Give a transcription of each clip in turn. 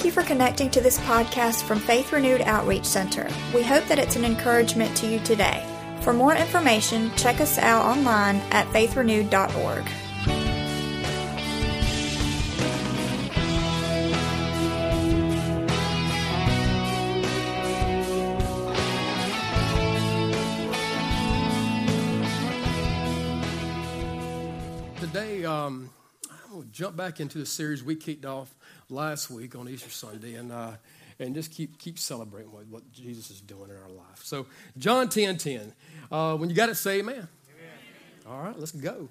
Thank you for connecting to this podcast from Faith Renewed Outreach Center. We hope that it's an encouragement to you today. For more information, check us out online at faithrenewed.org. jump back into the series we kicked off last week on Easter Sunday and, uh, and just keep, keep celebrating what, what Jesus is doing in our life. So, John 10 10. Uh, when you got it, say amen. amen. All right, let's go.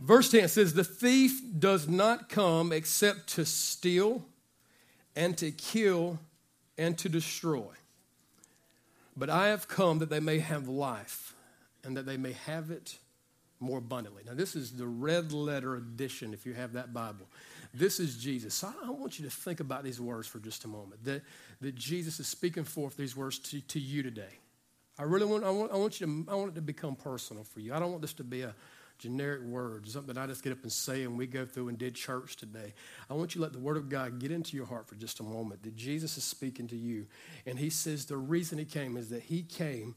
Verse 10 says, The thief does not come except to steal and to kill and to destroy. But I have come that they may have life and that they may have it more abundantly. Now, this is the red letter edition if you have that Bible. This is Jesus. So I want you to think about these words for just a moment. That, that Jesus is speaking forth these words to, to you today. I really want I, want, I want you to, I want it to become personal for you. I don't want this to be a generic word, something I just get up and say and we go through and did church today. I want you to let the Word of God get into your heart for just a moment that Jesus is speaking to you. And He says the reason He came is that He came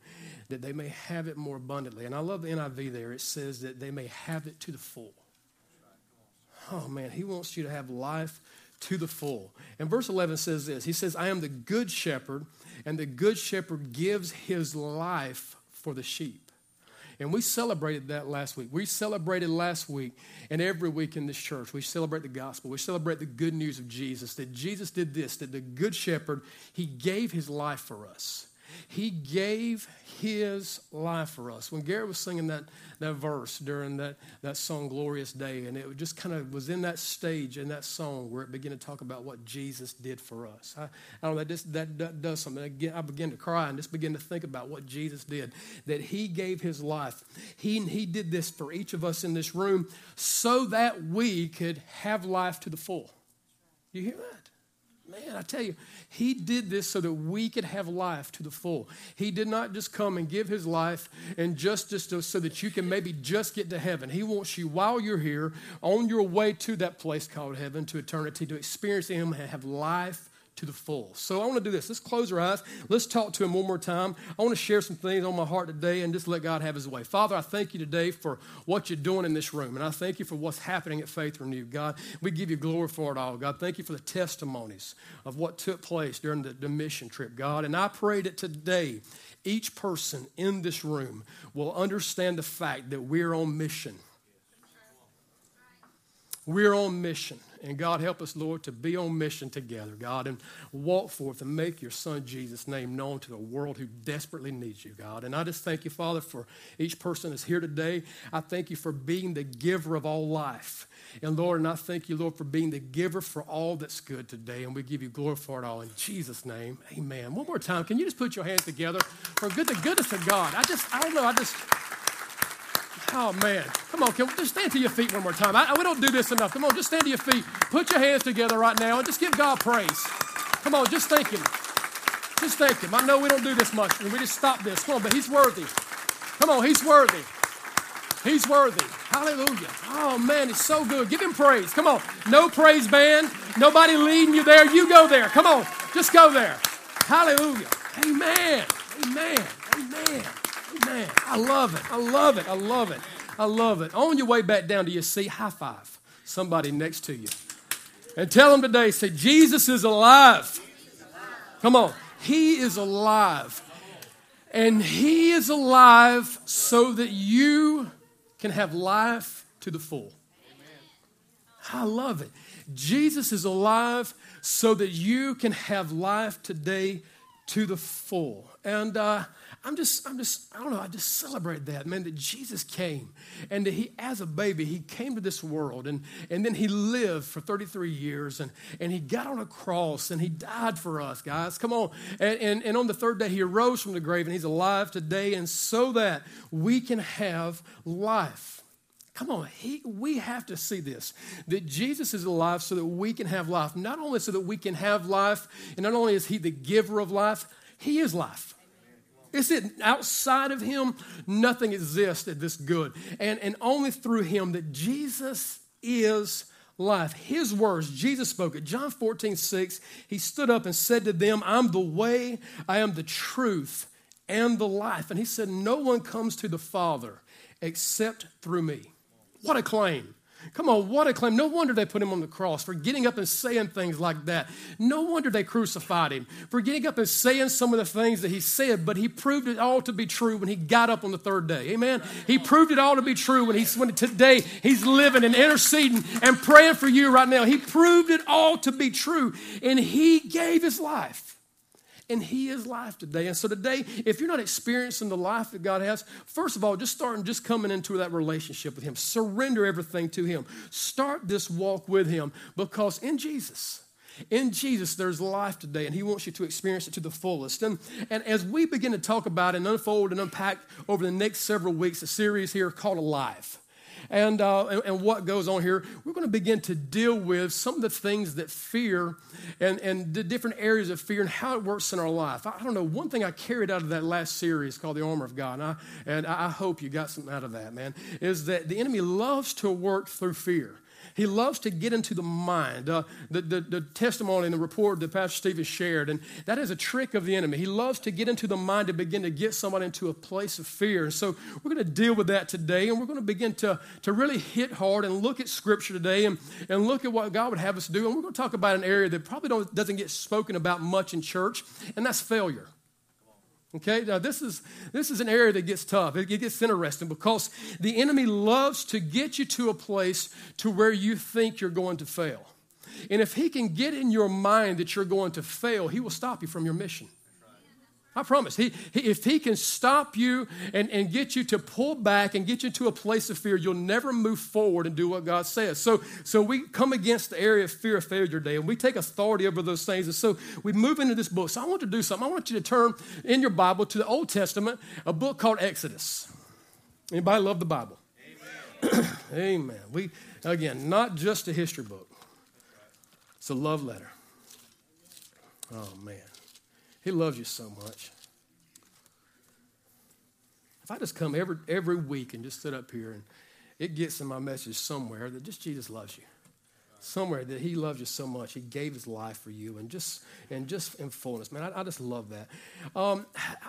that they may have it more abundantly. And I love the NIV there. It says that they may have it to the full. Oh man, He wants you to have life to the full. And verse 11 says this He says, I am the good shepherd, and the good shepherd gives his life for the sheep. And we celebrated that last week. We celebrated last week and every week in this church. We celebrate the gospel. We celebrate the good news of Jesus that Jesus did this, that the good shepherd, he gave his life for us. He gave his life for us. When Garrett was singing that, that verse during that, that song, Glorious Day, and it just kind of was in that stage in that song where it began to talk about what Jesus did for us. I, I don't know, that, just, that, that does something. I began to cry and just begin to think about what Jesus did, that he gave his life. He, he did this for each of us in this room so that we could have life to the full. You hear that? Man, I tell you, he did this so that we could have life to the full. He did not just come and give his life and just, just to, so that you can maybe just get to heaven. He wants you while you're here, on your way to that place called heaven, to eternity, to experience him and have life to the full. So I want to do this. Let's close our eyes. Let's talk to Him one more time. I want to share some things on my heart today and just let God have His way. Father, I thank you today for what you're doing in this room, and I thank you for what's happening at Faith Renewed. God, we give you glory for it all. God, thank you for the testimonies of what took place during the, the mission trip, God. And I pray that today, each person in this room will understand the fact that we're on mission. We're on mission. And God, help us, Lord, to be on mission together, God, and walk forth and make your Son Jesus' name known to the world who desperately needs you, God. And I just thank you, Father, for each person that's here today. I thank you for being the giver of all life. And Lord, and I thank you, Lord, for being the giver for all that's good today. And we give you glory for it all. In Jesus' name, amen. One more time, can you just put your hands together for good the goodness of God? I just, I don't know, I just. Oh, man. Come on, can just stand to your feet one more time. I, we don't do this enough. Come on, just stand to your feet. Put your hands together right now and just give God praise. Come on, just thank Him. Just thank Him. I know we don't do this much, and we just stop this. Come on, but He's worthy. Come on, He's worthy. He's worthy. Hallelujah. Oh, man, it's so good. Give Him praise. Come on. No praise band. Nobody leading you there. You go there. Come on. Just go there. Hallelujah. Amen. Amen. Amen. Man, I love it. I love it. I love it. I love it. On your way back down to your seat, high five somebody next to you. And tell them today, say, Jesus is alive. Come on. He is alive. And He is alive so that you can have life to the full. I love it. Jesus is alive so that you can have life today to the full. And uh, I'm just, I'm just, I don't know, I just celebrate that, man, that Jesus came and that he, as a baby, he came to this world and, and then he lived for 33 years and, and he got on a cross and he died for us, guys. Come on. And, and, and on the third day, he arose from the grave and he's alive today and so that we can have life. Come on, he, we have to see this that Jesus is alive so that we can have life. Not only so that we can have life, and not only is he the giver of life, he is life. Is it outside of him? Nothing exists that this good. And, and only through him that Jesus is life. His words, Jesus spoke it. John 14, 6, he stood up and said to them, I'm the way, I am the truth, and the life. And he said, No one comes to the Father except through me. What a claim. Come on, what a claim. No wonder they put him on the cross for getting up and saying things like that. No wonder they crucified him for getting up and saying some of the things that he said, but he proved it all to be true when he got up on the third day. Amen. He proved it all to be true when he's when today he's living and interceding and praying for you right now. He proved it all to be true and he gave his life and He is life today. And so today, if you're not experiencing the life that God has, first of all, just start and just coming into that relationship with Him. Surrender everything to Him. Start this walk with Him because in Jesus, in Jesus, there's life today, and He wants you to experience it to the fullest. And, and as we begin to talk about and unfold and unpack over the next several weeks, a series here called Alive and, uh, and, and, what goes on here, we're going to begin to deal with some of the things that fear and, and the different areas of fear and how it works in our life. I, I don't know, one thing I carried out of that last series called The Armor of God, and I, and I hope you got something out of that, man, is that the enemy loves to work through fear. He loves to get into the mind. Uh, the, the, the, testimony and the report that Pastor Stephen shared, and that is a trick of the enemy. He loves to get into the mind to begin to get someone into a place of fear. And so we're going to deal with that today, and we're going to begin to, to really hit hard and look at Scripture today and, and look at what God would have us do. And we're going to talk about an area that probably doesn't get spoken about much in church, and that's failure. Okay, now this is this is an area that gets tough. It gets interesting because the enemy loves to get you to a place to where you think you're going to fail. And if he can get in your mind that you're going to fail, he will stop you from your mission. I promise. He, he, if he can stop you and, and get you to pull back and get you to a place of fear, you'll never move forward and do what God says. So, so we come against the area of fear of failure today, and we take authority over those things. And so we move into this book. So I want to do something. I want you to turn in your Bible to the Old Testament, a book called Exodus. Anybody love the Bible? Amen. Amen. We again, not just a history book. It's a love letter. Oh man. He loves you so much. If I just come every, every week and just sit up here and it gets in my message somewhere that just Jesus loves you somewhere that he loves you so much he gave his life for you and just and just in fullness. Man i, I just love that. Um,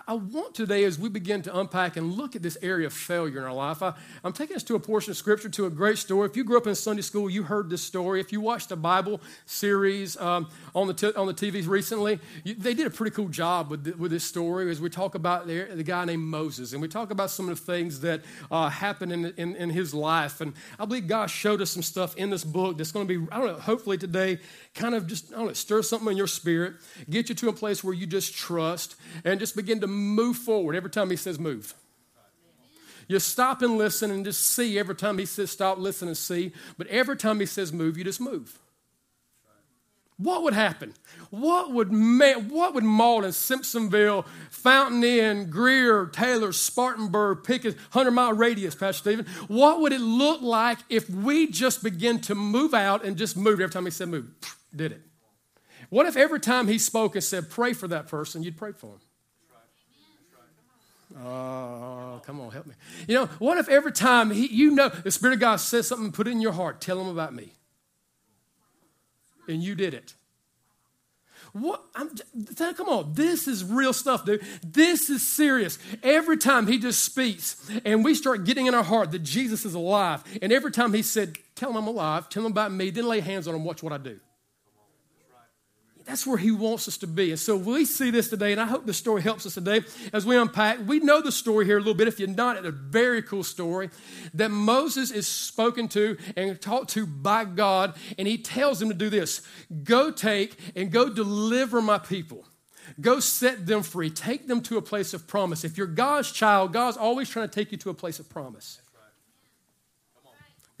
i want today as we begin to unpack and look at this area of failure in our life I, am taking us to a portion of scripture to a great story. If you grew up in sunday school you heard this story. If you watched a bible series um, on the t- on the tvs recently you, they did a pretty cool job with, with this story as we talk about the, the, guy named moses. And we talk about some of the things that uh, happened in, in, in his life. And i believe god showed us some stuff in this book that's going to be I don't know, hopefully today kind of just, I don't know, stir something in your spirit, get you to a place where you just trust and just begin to move forward every time He says move. You stop and listen and just see every time He says stop, listen, and see. But every time He says move, you just move. What would happen? What would, what would Mauldin, Simpsonville, Fountain Inn, Greer, Taylor, Spartanburg, Pickens, 100 mile radius, Pastor Stephen, what would it look like if we just begin to move out and just move every time he said move? Did it. What if every time he spoke and said pray for that person, you'd pray for him? Oh, come on, help me. You know, what if every time he, you know the Spirit of God says something, put it in your heart, tell him about me and you did it. What? I'm, come on, this is real stuff, dude. This is serious. Every time he just speaks and we start getting in our heart that Jesus is alive, and every time he said, Tell him I'm alive, tell him about me, then lay hands on him, watch what I do. That's where he wants us to be. And so we see this today, and I hope the story helps us today as we unpack. We know the story here a little bit. If you're not, it's a very cool story that Moses is spoken to and talked to by God, and he tells him to do this go take and go deliver my people. Go set them free. Take them to a place of promise. If you're God's child, God's always trying to take you to a place of promise.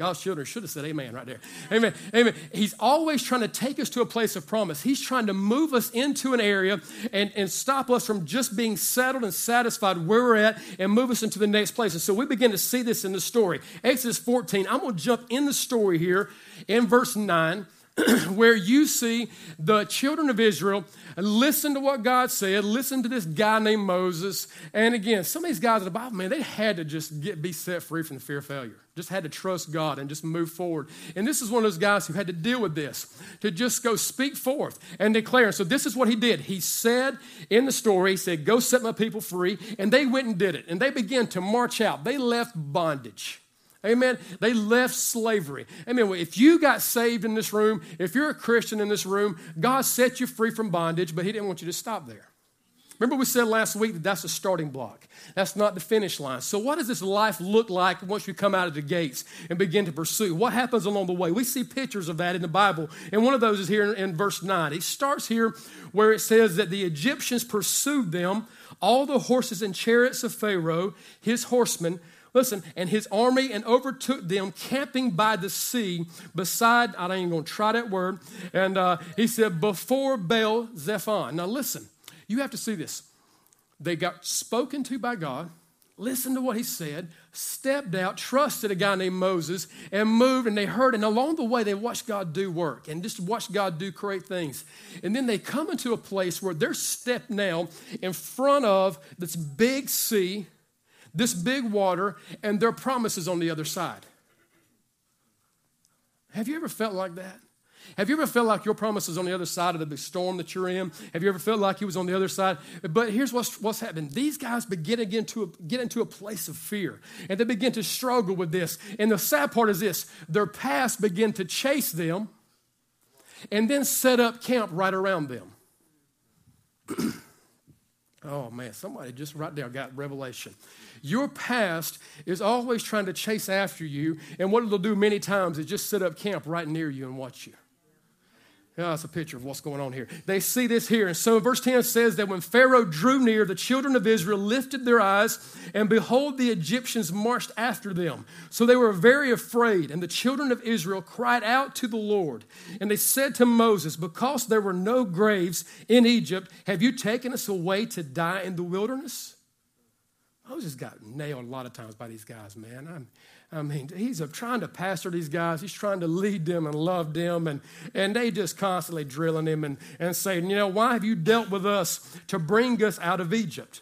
God's children should have said amen right there. Amen. Amen. He's always trying to take us to a place of promise. He's trying to move us into an area and, and stop us from just being settled and satisfied where we're at and move us into the next place. And so we begin to see this in the story. Exodus 14, I'm going to jump in the story here in verse 9 where you see the children of Israel listen to what God said, listen to this guy named Moses. And again, some of these guys in the Bible, man, they had to just get, be set free from the fear of failure. Just had to trust God and just move forward. And this is one of those guys who had to deal with this, to just go speak forth and declare. So this is what he did. He said in the story, he said, Go set my people free. And they went and did it. And they began to march out. They left bondage. Amen. They left slavery. Amen. If you got saved in this room, if you're a Christian in this room, God set you free from bondage, but He didn't want you to stop there. Remember, we said last week that that's a starting block. That's not the finish line. So, what does this life look like once you come out of the gates and begin to pursue? What happens along the way? We see pictures of that in the Bible, and one of those is here in, in verse 9. He starts here where it says that the Egyptians pursued them, all the horses and chariots of Pharaoh, his horsemen, Listen, and his army and overtook them camping by the sea beside, I ain't to try that word. And uh, he said, before Baal Zephon. Now listen, you have to see this. They got spoken to by God, listened to what he said, stepped out, trusted a guy named Moses, and moved, and they heard. And along the way, they watched God do work and just watched God do great things. And then they come into a place where they're stepped now in front of this big sea this big water, and their promises on the other side. Have you ever felt like that? Have you ever felt like your promise is on the other side of the big storm that you're in? Have you ever felt like he was on the other side? But here's what's, what's happened. These guys begin again to get into a place of fear, and they begin to struggle with this. And the sad part is this their past begin to chase them and then set up camp right around them. oh man, somebody just right there got revelation. Your past is always trying to chase after you, and what it'll do many times is just set up camp right near you and watch you. Yeah, that's a picture of what's going on here. They see this here. And so verse 10 says that when Pharaoh drew near, the children of Israel lifted their eyes, and behold, the Egyptians marched after them. So they were very afraid. And the children of Israel cried out to the Lord. And they said to Moses, Because there were no graves in Egypt, have you taken us away to die in the wilderness? Moses got nailed a lot of times by these guys, man. I'm, i mean, he's trying to pastor these guys. He's trying to lead them and love them, and, and they just constantly drilling him and, and saying, you know, why have you dealt with us to bring us out of Egypt?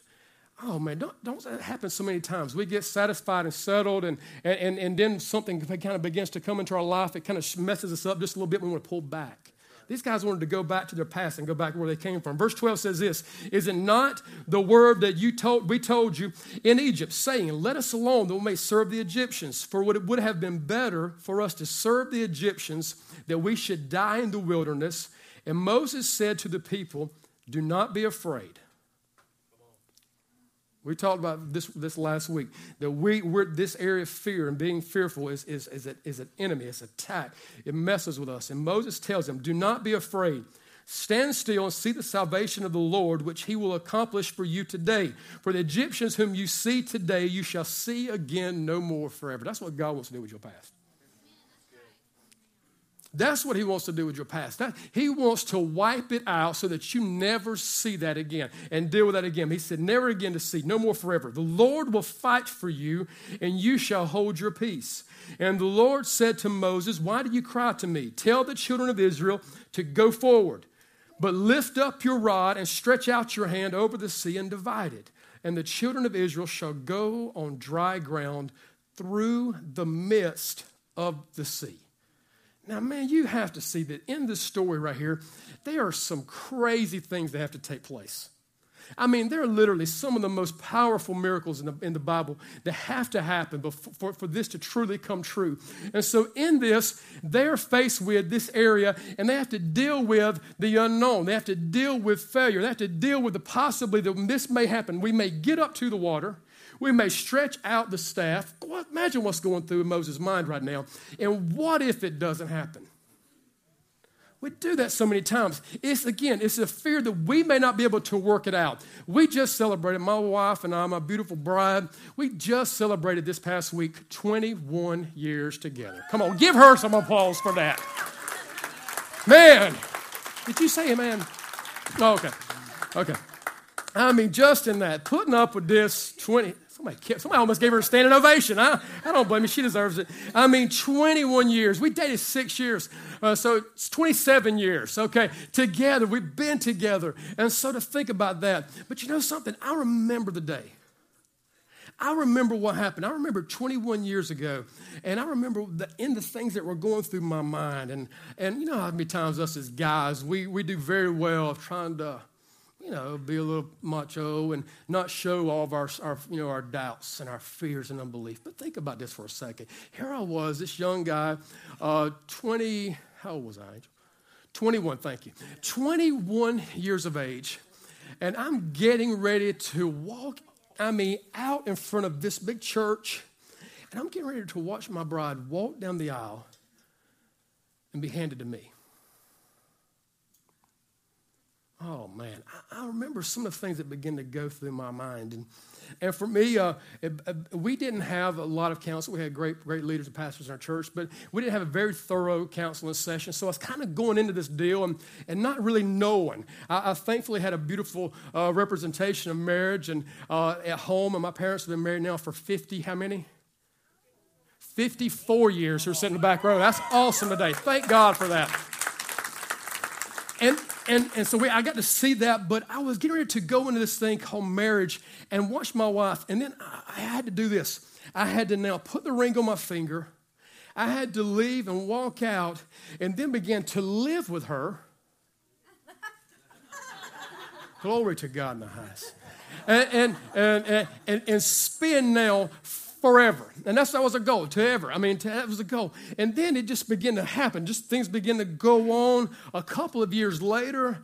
Oh man, don't, don't that happen so many times. We get satisfied and settled, and, and, and then something kind of begins to come into our life. It kind of messes us up just a little bit. We want to pull back. These guys wanted to go back to their past and go back where they came from. Verse 12 says this Is it not the word that you told, we told you in Egypt, saying, Let us alone that we may serve the Egyptians? For it would have been better for us to serve the Egyptians that we should die in the wilderness. And Moses said to the people, Do not be afraid. We talked about this, this last week that we, we're, this area of fear and being fearful is, is, is, a, is an enemy, it's attack. It messes with us. And Moses tells them, Do not be afraid. Stand still and see the salvation of the Lord, which he will accomplish for you today. For the Egyptians whom you see today, you shall see again no more forever. That's what God wants to do with your past. That's what he wants to do with your past. That, he wants to wipe it out so that you never see that again and deal with that again. He said, Never again to see, no more forever. The Lord will fight for you, and you shall hold your peace. And the Lord said to Moses, Why do you cry to me? Tell the children of Israel to go forward, but lift up your rod and stretch out your hand over the sea and divide it. And the children of Israel shall go on dry ground through the midst of the sea. Now, man, you have to see that in this story right here, there are some crazy things that have to take place. I mean, there are literally some of the most powerful miracles in the, in the Bible that have to happen before, for, for this to truly come true. And so, in this, they're faced with this area and they have to deal with the unknown. They have to deal with failure. They have to deal with the possibility that this may happen. We may get up to the water we may stretch out the staff. Imagine what's going through Moses' mind right now. And what if it doesn't happen? We do that so many times. It's again, it's a fear that we may not be able to work it out. We just celebrated, my wife and I, my beautiful bride, we just celebrated this past week 21 years together. Come on, give her some applause for that. Man, did you say amen? Oh, okay. Okay. I mean, just in that, putting up with this 20, Somebody, somebody almost gave her a standing ovation. I, I don't blame her. She deserves it. I mean, 21 years. We dated six years. Uh, so it's 27 years, okay, together. We've been together. And so to think about that. But you know something? I remember the day. I remember what happened. I remember 21 years ago, and I remember the, in the things that were going through my mind. And, and you know how many times us as guys, we, we do very well of trying to you know, be a little macho and not show all of our, our, you know, our doubts and our fears and unbelief. But think about this for a second. Here I was, this young guy, uh, 20, how old was I? Angel? 21, thank you. 21 years of age. And I'm getting ready to walk, I mean, out in front of this big church. And I'm getting ready to watch my bride walk down the aisle and be handed to me. Oh man, I, I, remember some of the things that began to go through my mind, and and for me, uh, it, uh, we didn't have a lot of counsel. We had great great leaders and pastors in our church, but we didn't have a very thorough counseling session. So I was kind of going into this deal and and not really knowing. I, I thankfully had a beautiful uh, representation of marriage and uh, at home, and my parents have been married now for fifty. How many? 54 years who are sitting in the back row. That's awesome today. Thank God for that. And and, so we, I got to see that, but I was getting ready to go into this thing called marriage and watch my wife. And then I, I had to do this. I had to now put the ring on my finger. I had to leave and walk out and then begin to live with her. Glory to God in the highest. And, and, and, and, and spend now forever. And that's that was a goal to ever. I mean, to, that was a goal. And then it just began to happen. Just things began to go on. A couple of years later,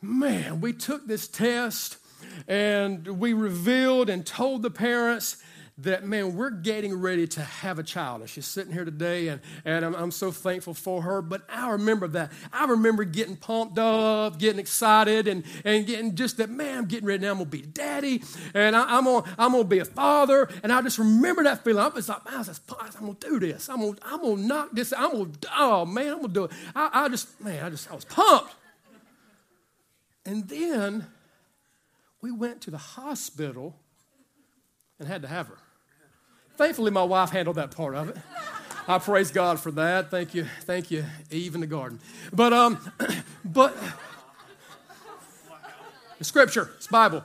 man, we took this test and we revealed and told the parents that, man, we're getting ready to have a child. And she's sitting here today, and, and I'm, I'm so thankful for her. But I remember that. I remember getting pumped up, getting excited, and, and getting just that, man, I'm getting ready now. I'm going to be daddy, and I, am going I'm to be a father. And I just remember that feeling. I was like, man, I'm going to do this. I'm going I'm to knock this out. I'm going to, oh, man, I'm going to do it. I, I just, man, I just, I was pumped. And then we went to the hospital and had to have her. Thankfully, my wife handled that part of it. I praise God for that. Thank you, thank you, Eve in the garden. But um, but the scripture, it's Bible.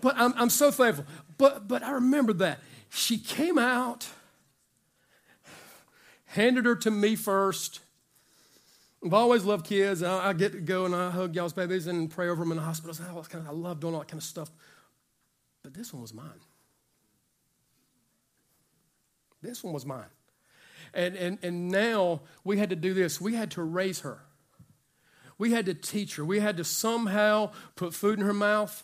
But I'm, I'm so thankful. But but I remember that she came out, handed her to me first. I've always loved kids. I, I get to go and I hug y'all's babies and pray over them in the hospitals. I, I love doing all that kind of stuff. But this one was mine. This one was mine. And, and, and now we had to do this. We had to raise her. We had to teach her. We had to somehow put food in her mouth.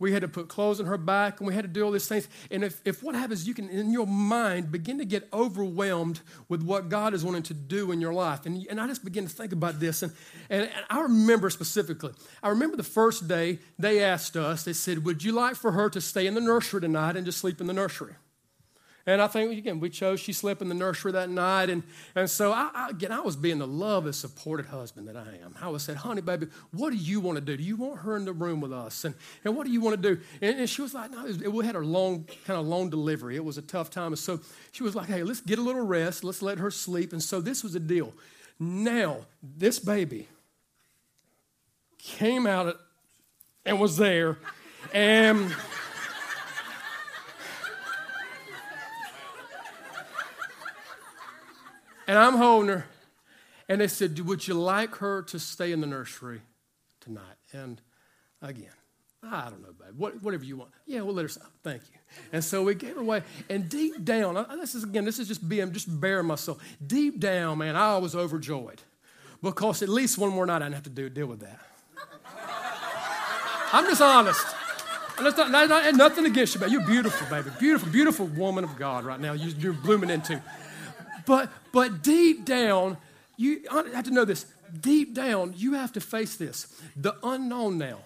We had to put clothes on her back, and we had to do all these things. And if, if what happens, you can, in your mind, begin to get overwhelmed with what God is wanting to do in your life. And, and I just began to think about this. And, and, and I remember specifically, I remember the first day they asked us, they said, Would you like for her to stay in the nursery tonight and just sleep in the nursery? And I think, again, we chose, she slept in the nursery that night. And, and so, I, I, again, I was being the loved and supported husband that I am. I was said, honey, baby, what do you want to do? Do you want her in the room with us? And, and what do you want to do? And, and she was like, no, we had a long, kind of long delivery. It was a tough time. And so she was like, hey, let's get a little rest. Let's let her sleep. And so this was a deal. Now, this baby came out and was there. And And I'm holding her. And they said, Would you like her to stay in the nursery tonight? And again, I don't know, babe. What, whatever you want. Yeah, we'll let her. Stay thank you. And so we gave her away. And deep down, this is again, this is just being, just bearing myself. Deep down, man, I was overjoyed because at least one more night I didn't have to do, deal with that. I'm just honest. And that's not, not, not, nothing against you, but you're beautiful, baby. Beautiful, beautiful woman of God right now. You, you're blooming into. But, but deep down, you have to know this. Deep down, you have to face this the unknown now.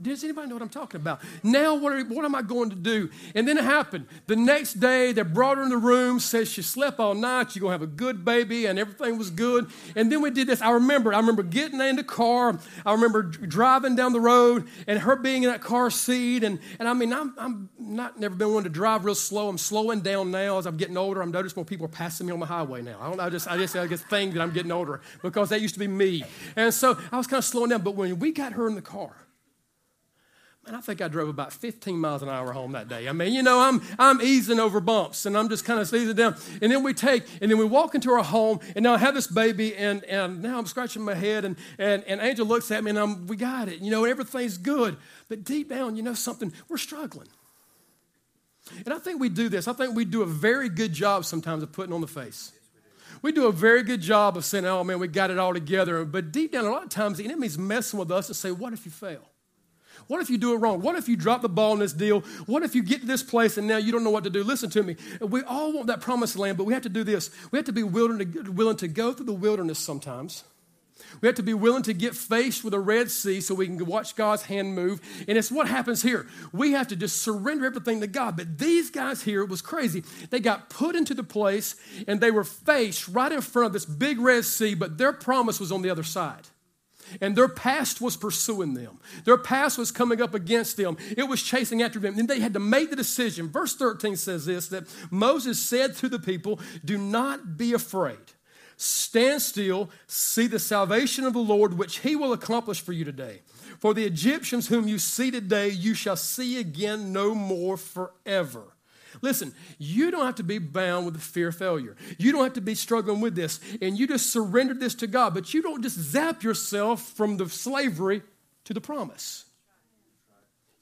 Does anybody know what I'm talking about? Now, what, are, what am I going to do? And then it happened. The next day, they brought her in the room, says she slept all night, she's going to have a good baby, and everything was good. And then we did this. I remember, I remember getting in the car. I remember driving down the road and her being in that car seat. And, and I mean, I'm, I'm not never been one to drive real slow. I'm slowing down now as I'm getting older. I'm noticing more people are passing me on the highway now. I don't know, I just, I just, I just think that I'm getting older because that used to be me. And so I was kind of slowing down. But when we got her in the car, Man, I think I drove about 15 miles an hour home that day. I mean, you know, I'm, I'm easing over bumps and I'm just kind of easing down. And then we take, and then we walk into our home, and now I have this baby, and, and now I'm scratching my head, and, and, and Angel looks at me, and I'm, we got it. You know, everything's good. But deep down, you know something? We're struggling. And I think we do this. I think we do a very good job sometimes of putting on the face. We do a very good job of saying, oh man, we got it all together. But deep down, a lot of times the enemy's messing with us and say, what if you fail? What if you do it wrong? What if you drop the ball in this deal? What if you get to this place and now you don't know what to do? Listen to me. We all want that promised land, but we have to do this. We have to be willing to, willing to go through the wilderness sometimes. We have to be willing to get faced with a Red Sea so we can watch God's hand move. And it's what happens here. We have to just surrender everything to God. But these guys here, it was crazy. They got put into the place and they were faced right in front of this big Red Sea, but their promise was on the other side. And their past was pursuing them. Their past was coming up against them. It was chasing after them. And they had to make the decision. Verse 13 says this that Moses said to the people, Do not be afraid. Stand still, see the salvation of the Lord, which he will accomplish for you today. For the Egyptians whom you see today, you shall see again no more forever. Listen, you don't have to be bound with the fear of failure. You don't have to be struggling with this. And you just surrender this to God, but you don't just zap yourself from the slavery to the promise.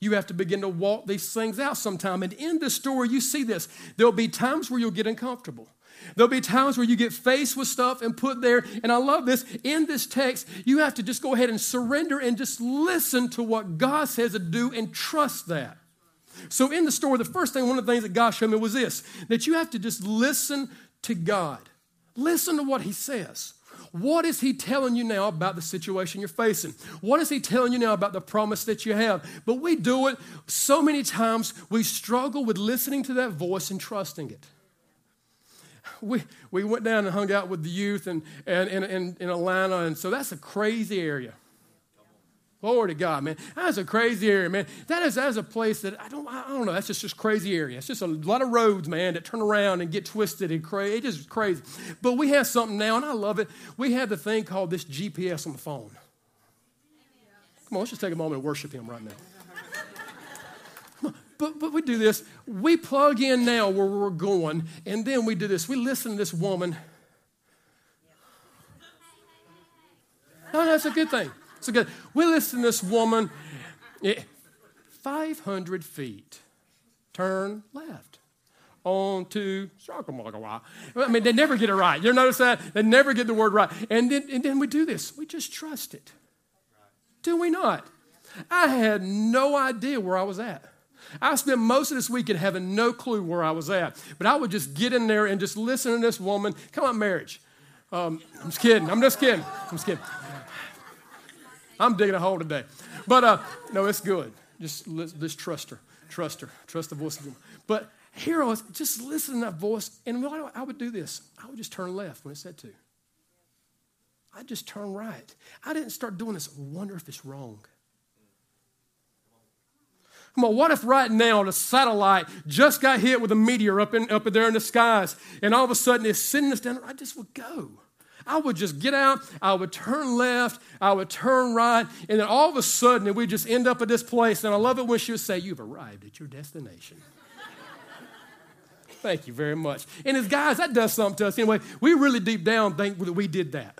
You have to begin to walk these things out sometime. And in this story, you see this. There'll be times where you'll get uncomfortable. There'll be times where you get faced with stuff and put there. And I love this. In this text, you have to just go ahead and surrender and just listen to what God says to do and trust that. So, in the story, the first thing, one of the things that God showed me was this that you have to just listen to God. Listen to what He says. What is He telling you now about the situation you're facing? What is He telling you now about the promise that you have? But we do it so many times, we struggle with listening to that voice and trusting it. We, we went down and hung out with the youth and, and, in, in Atlanta, and so that's a crazy area. Glory to God, man. That's a crazy area, man. That is, that is a place that I don't, I don't know. That's just just crazy area. It's just a lot of roads, man, that turn around and get twisted and crazy. It's just crazy. But we have something now, and I love it. We have the thing called this GPS on the phone. Come on, let's just take a moment and worship Him right now. But, but we do this. We plug in now where we're going, and then we do this. We listen to this woman. No, that's a good thing. So good. We listen to this woman, 500 feet, turn left On to onto I mean, they never get it right. You notice that? They never get the word right. And then, and then we do this. We just trust it. Do we not? I had no idea where I was at. I spent most of this weekend having no clue where I was at. But I would just get in there and just listen to this woman. Come on, marriage. Um, I'm just kidding. I'm just kidding. I'm just kidding. I'm digging a hole today. But uh, no, it's good. Just, just trust her. Trust her. Trust the voice of God. But here I was, just listen to that voice. And I would do this. I would just turn left when it said to. I'd just turn right. I didn't start doing this. wonder if it's wrong. Come on, what if right now the satellite just got hit with a meteor up, in, up there in the skies and all of a sudden it's sending us down? I just would go. I would just get out, I would turn left, I would turn right, and then all of a sudden we just end up at this place. And I love it when she would say, You've arrived at your destination. Thank you very much. And as guys, that does something to us anyway. We really deep down think that we did that.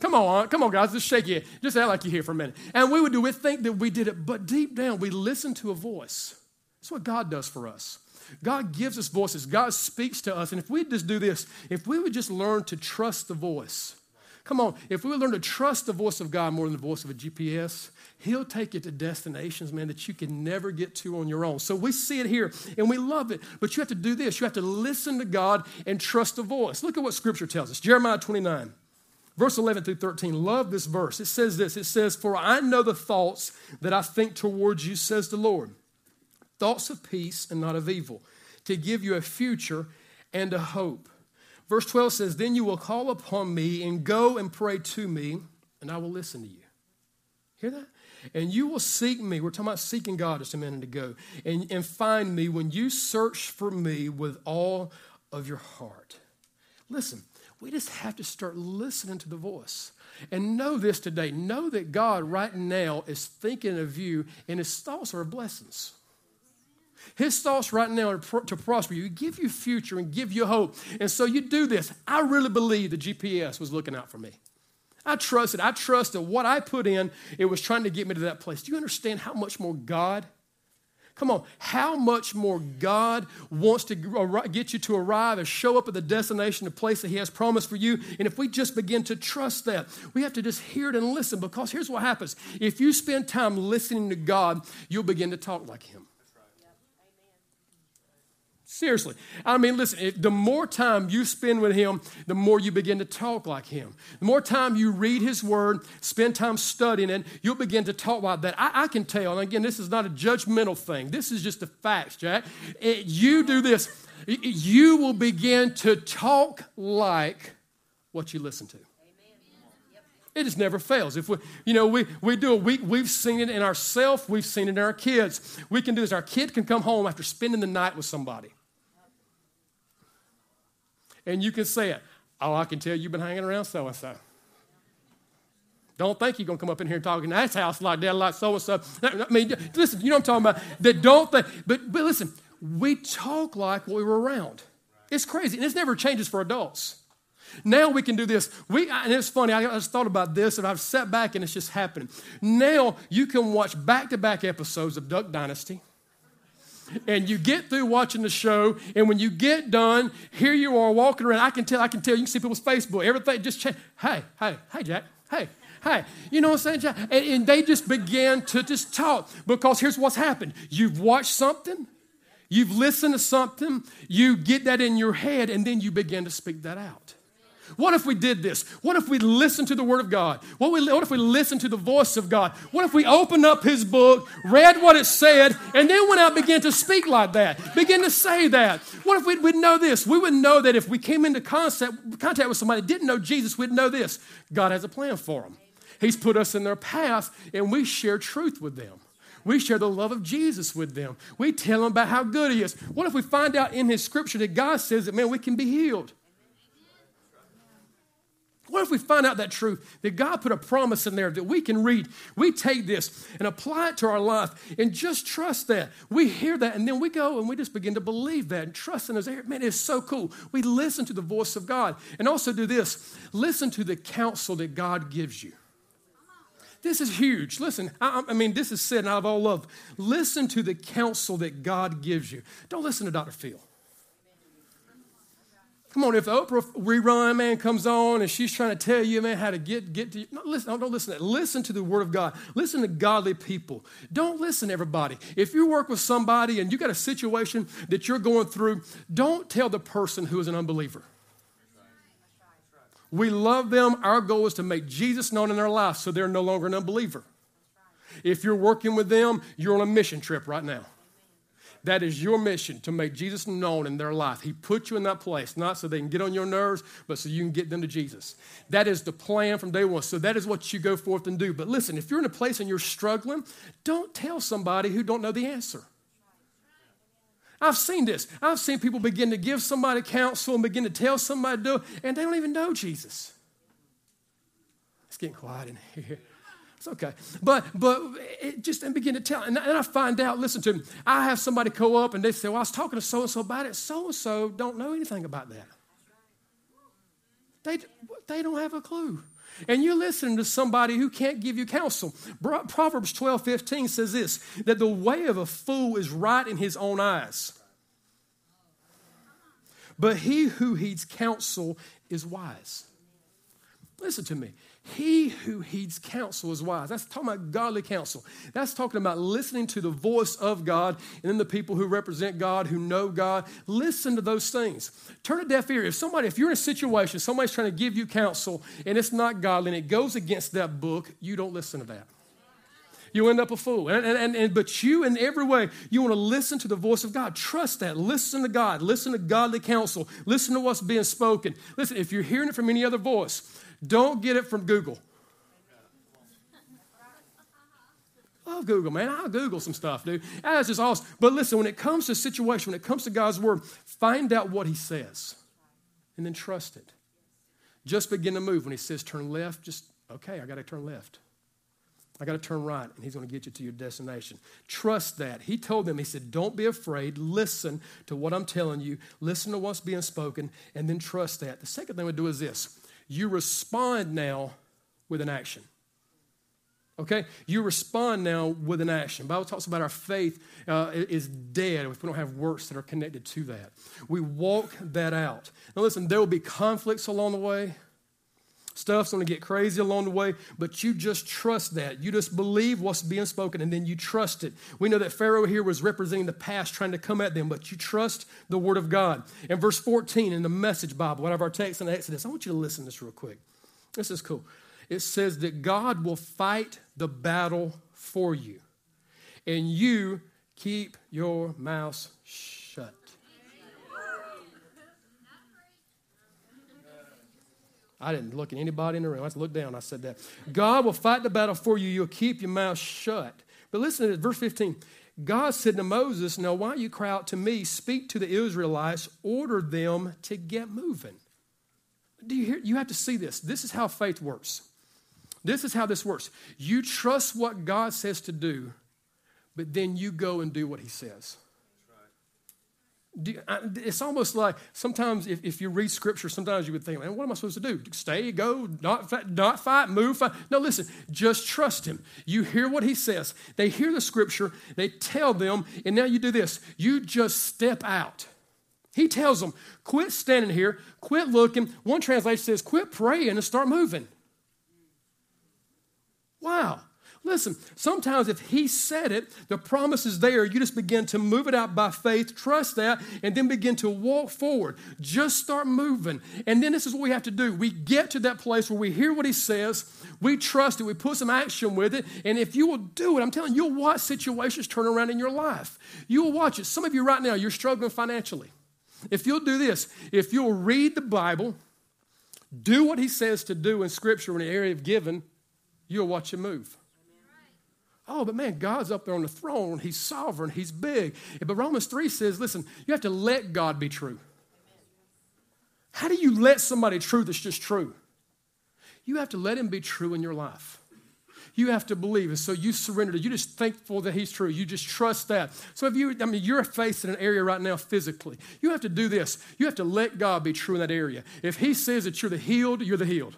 Come on, come on, guys, just shake your head. Just act like you're here for a minute. And we would do, we think that we did it, but deep down, we listen to a voice. That's what God does for us. God gives us voices. God speaks to us. And if we just do this, if we would just learn to trust the voice, come on, if we would learn to trust the voice of God more than the voice of a GPS, He'll take you to destinations, man, that you can never get to on your own. So we see it here and we love it. But you have to do this. You have to listen to God and trust the voice. Look at what Scripture tells us Jeremiah 29, Verse 11 through 13, love this verse. It says this It says, For I know the thoughts that I think towards you, says the Lord. Thoughts of peace and not of evil, to give you a future and a hope. Verse 12 says, Then you will call upon me and go and pray to me, and I will listen to you. Hear that? And you will seek me. We're talking about seeking God just a minute ago. And, and find me when you search for me with all of your heart. Listen, we just have to start listening to the voice. And know this today. Know that God right now is thinking of you, and his thoughts are blessings. His thoughts right now are to prosper you, give you future and give you hope. And so you do this. I really believe the GPS was looking out for me. I trusted. I trusted what I put in, it was trying to get me to that place. Do you understand how much more God? Come on, how much more God wants to get you to arrive and show up at the destination, the place that He has promised for you. And if we just begin to trust that, we have to just hear it and listen because here's what happens. If you spend time listening to God, you'll begin to talk like Him. Seriously. I mean, listen, the more time you spend with Him, the more you begin to talk like Him. The more time you read His Word, spend time studying it, you'll begin to talk like that. I, I can tell, and again, this is not a judgmental thing, this is just the facts, Jack. It, you do this, you will begin to talk like what you listen to. It just never fails. If we, you know, we, we do it, we, we've seen it in ourselves, we've seen it in our kids. We can do this. Our kid can come home after spending the night with somebody and you can say it. Oh, I can tell you've been hanging around so and so. Don't think you're going to come up in here and talk in that house like that, like so and so. I mean, listen, you know what I'm talking about? That don't think, but, but listen, we talk like we were around. It's crazy, and this never changes for adults. Now we can do this. We, and it's funny, I just thought about this and I've sat back and it's just happening. Now you can watch back to back episodes of Duck Dynasty and you get through watching the show, and when you get done, here you are walking around. I can tell, I can tell, you can see people's Facebook, everything just changed. Hey, hey, hey, Jack, hey, hey. You know what I'm saying, Jack? And, and they just began to just talk because here's what's happened. You've watched something, you've listened to something, you get that in your head, and then you begin to speak that out. What if we did this? What if we listened to the Word of God? What, we, what if we listened to the voice of God? What if we opened up His book, read what it said, and then went out and began to speak like that, begin to say that? What if we would know this? We would know that if we came into concept, contact with somebody that didn't know Jesus, we'd know this God has a plan for them. He's put us in their path, and we share truth with them. We share the love of Jesus with them. We tell them about how good He is. What if we find out in His scripture that God says that, man, we can be healed? What if we find out that truth that God put a promise in there that we can read? We take this and apply it to our life and just trust that. We hear that and then we go and we just begin to believe that and trust in His. Man, it's so cool. We listen to the voice of God and also do this listen to the counsel that God gives you. This is huge. Listen, I, I mean, this is said out of all love. Listen to the counsel that God gives you. Don't listen to Dr. Phil. Come on, if the Oprah rerun, man, comes on and she's trying to tell you, man, how to get, get to you. No, listen, don't listen to that. Listen to the word of God. Listen to godly people. Don't listen everybody. If you work with somebody and you got a situation that you're going through, don't tell the person who is an unbeliever. We love them. Our goal is to make Jesus known in their life so they're no longer an unbeliever. If you're working with them, you're on a mission trip right now. That is your mission to make Jesus known in their life. He put you in that place, not so they can get on your nerves, but so you can get them to Jesus. That is the plan from day one. So that is what you go forth and do. But listen, if you're in a place and you're struggling, don't tell somebody who don't know the answer. I've seen this. I've seen people begin to give somebody counsel and begin to tell somebody to do and they don't even know Jesus. It's getting quiet in here. It's okay. But but it just and begin to tell. And, and I find out, listen to me, I have somebody go up and they say, Well, I was talking to so and so about it. So and so don't know anything about that. They, they don't have a clue. And you're listening to somebody who can't give you counsel. Proverbs 12 15 says this that the way of a fool is right in his own eyes. But he who heeds counsel is wise. Listen to me. He who heeds counsel is wise. That's talking about godly counsel. That's talking about listening to the voice of God and then the people who represent God, who know God. Listen to those things. Turn a deaf ear. If somebody, if you're in a situation, somebody's trying to give you counsel and it's not godly and it goes against that book, you don't listen to that. You end up a fool. And, and, and, but you, in every way, you want to listen to the voice of God. Trust that. Listen to God. Listen to godly counsel. Listen to what's being spoken. Listen, if you're hearing it from any other voice, don't get it from Google. love Google, man. I'll Google some stuff, dude. Ah, that's just awesome. But listen, when it comes to situation, when it comes to God's word, find out what he says and then trust it. Just begin to move. When he says turn left, just, okay, I got to turn left. I got to turn right, and he's going to get you to your destination. Trust that. He told them, he said, Don't be afraid. Listen to what I'm telling you. Listen to what's being spoken, and then trust that. The second thing we do is this you respond now with an action. Okay? You respond now with an action. The Bible talks about our faith uh, is dead if we don't have works that are connected to that. We walk that out. Now, listen, there will be conflicts along the way. Stuff's going to get crazy along the way, but you just trust that. You just believe what's being spoken and then you trust it. We know that Pharaoh here was representing the past trying to come at them, but you trust the word of God. In verse 14 in the Message Bible, one of our texts in Exodus, I want you to listen to this real quick. This is cool. It says that God will fight the battle for you, and you keep your mouth shut. I didn't look at anybody in the room. I just looked down. I said that. God will fight the battle for you. You'll keep your mouth shut. But listen to this, verse 15. God said to Moses, Now, why you cry out to me? Speak to the Israelites, order them to get moving. Do you hear? You have to see this. This is how faith works. This is how this works. You trust what God says to do, but then you go and do what he says it's almost like sometimes if, if you read scripture, sometimes you would think, man, what am I supposed to do? Stay, go, not, not fight, move, fight. No, listen, just trust him. You hear what he says. They hear the scripture, they tell them, and now you do this. You just step out. He tells them, quit standing here, quit looking. One translation says, quit praying and start moving. Wow. Listen, sometimes if he said it, the promise is there. You just begin to move it out by faith, trust that, and then begin to walk forward. Just start moving. And then this is what we have to do. We get to that place where we hear what he says, we trust it, we put some action with it, and if you will do it, I'm telling you, you'll watch situations turn around in your life. You will watch it. Some of you right now, you're struggling financially. If you'll do this, if you'll read the Bible, do what he says to do in Scripture in the area of giving, you'll watch it move. Oh, but man, God's up there on the throne. He's sovereign. He's big. But Romans 3 says, listen, you have to let God be true. How do you let somebody true that's just true? You have to let him be true in your life. You have to believe. And so you surrender to You just thankful that he's true. You just trust that. So if you, I mean, you're facing an area right now physically. You have to do this. You have to let God be true in that area. If he says that you're the healed, you're the healed.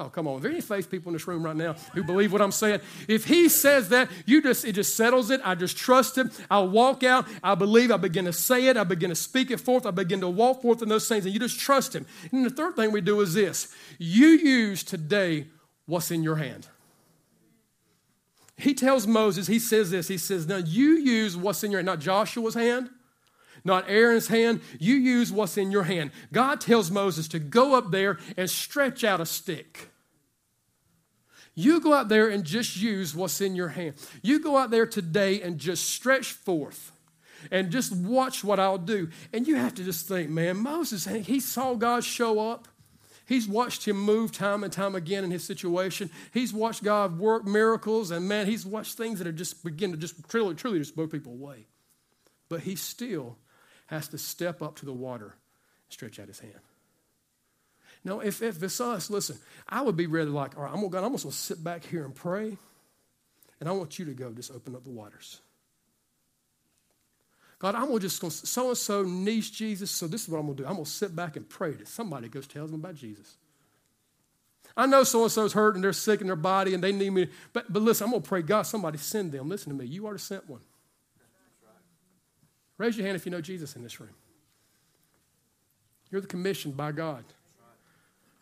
Oh, come on. Are there any faith people in this room right now who believe what I'm saying? If he says that, you just it just settles it. I just trust him. I'll walk out. I believe. I begin to say it. I begin to speak it forth. I begin to walk forth in those things, and you just trust him. And the third thing we do is this you use today what's in your hand. He tells Moses, he says this, he says, Now you use what's in your hand, not Joshua's hand, not Aaron's hand. You use what's in your hand. God tells Moses to go up there and stretch out a stick. You go out there and just use what's in your hand. You go out there today and just stretch forth and just watch what I'll do. And you have to just think, man, Moses, he saw God show up. He's watched him move time and time again in his situation. He's watched God work miracles, and man, he's watched things that are just begin to just truly, truly just blow people away. But he still has to step up to the water and stretch out his hand. No, if, if it's us, listen, I would be really like, all right, I'm gonna, God, I'm just gonna sit back here and pray, and I want you to go just open up the waters. God, I'm gonna just gonna so and so needs Jesus, so this is what I'm gonna do. I'm gonna sit back and pray that somebody goes tells them about Jesus. I know so and so's hurt and they're sick in their body and they need me, but, but listen, I'm gonna pray, God, somebody send them. Listen to me, you are the sent one. Raise your hand if you know Jesus in this room. You're the commissioned by God.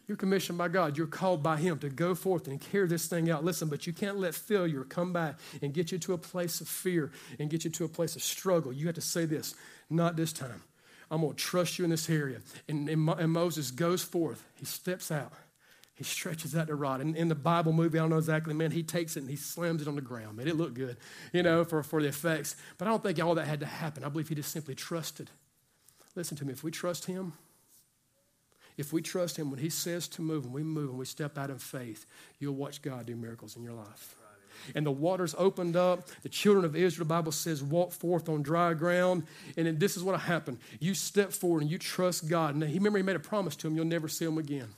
You're commissioned by God. You're called by Him to go forth and carry this thing out. Listen, but you can't let failure come back and get you to a place of fear and get you to a place of struggle. You have to say this not this time. I'm going to trust you in this area. And, and, and Moses goes forth, he steps out. He stretches out the rod. And in the Bible movie, I don't know exactly, man, he takes it and he slams it on the ground. Man, it looked good, you know, for, for the effects. But I don't think all that had to happen. I believe he just simply trusted. Listen to me, if we trust him, if we trust him when he says to move and we move and we step out in faith, you'll watch God do miracles in your life. And the waters opened up. The children of Israel, the Bible says, walk forth on dry ground. And then this is what happened. You step forward and you trust God. And he remember he made a promise to him, you'll never see him again.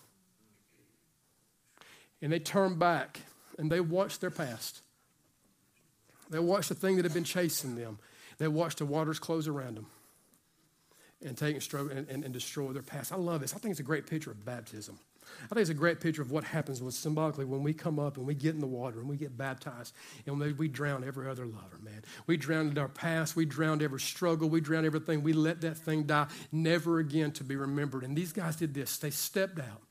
And they turned back and they watched their past. They watched the thing that had been chasing them. They watched the waters close around them and take and, struggle and, and, and destroy their past. I love this. I think it's a great picture of baptism. I think it's a great picture of what happens when symbolically when we come up and we get in the water and we get baptized and we, we drown every other lover, man. We drowned our past, we drowned every struggle, we drowned everything. We let that thing die, never again to be remembered. And these guys did this. They stepped out.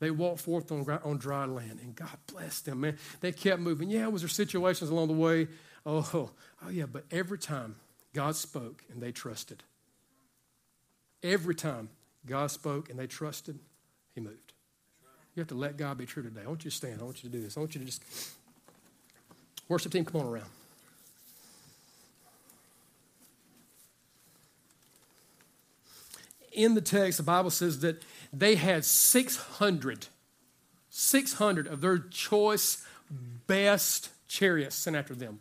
They walked forth on, on dry land, and God blessed them, man. They kept moving. Yeah, was there situations along the way? Oh, oh yeah, but every time God spoke and they trusted. Every time God spoke and they trusted, He moved. You have to let God be true today. I want you to stand. I want you to do this. I want you to just. Worship team, come on around. In the text, the Bible says that they had 600, 600 of their choice, best chariots sent after them.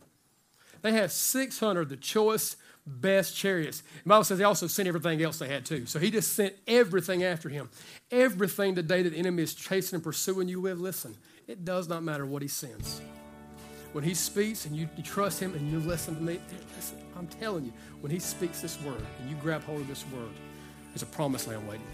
They had 600 of the choice, best chariots. The Bible says they also sent everything else they had too. So he just sent everything after him. Everything today that the enemy is chasing and pursuing you with, listen, it does not matter what he sends. When he speaks and you, you trust him and you listen to me, listen, I'm telling you, when he speaks this word and you grab hold of this word, there's a promised land waiting.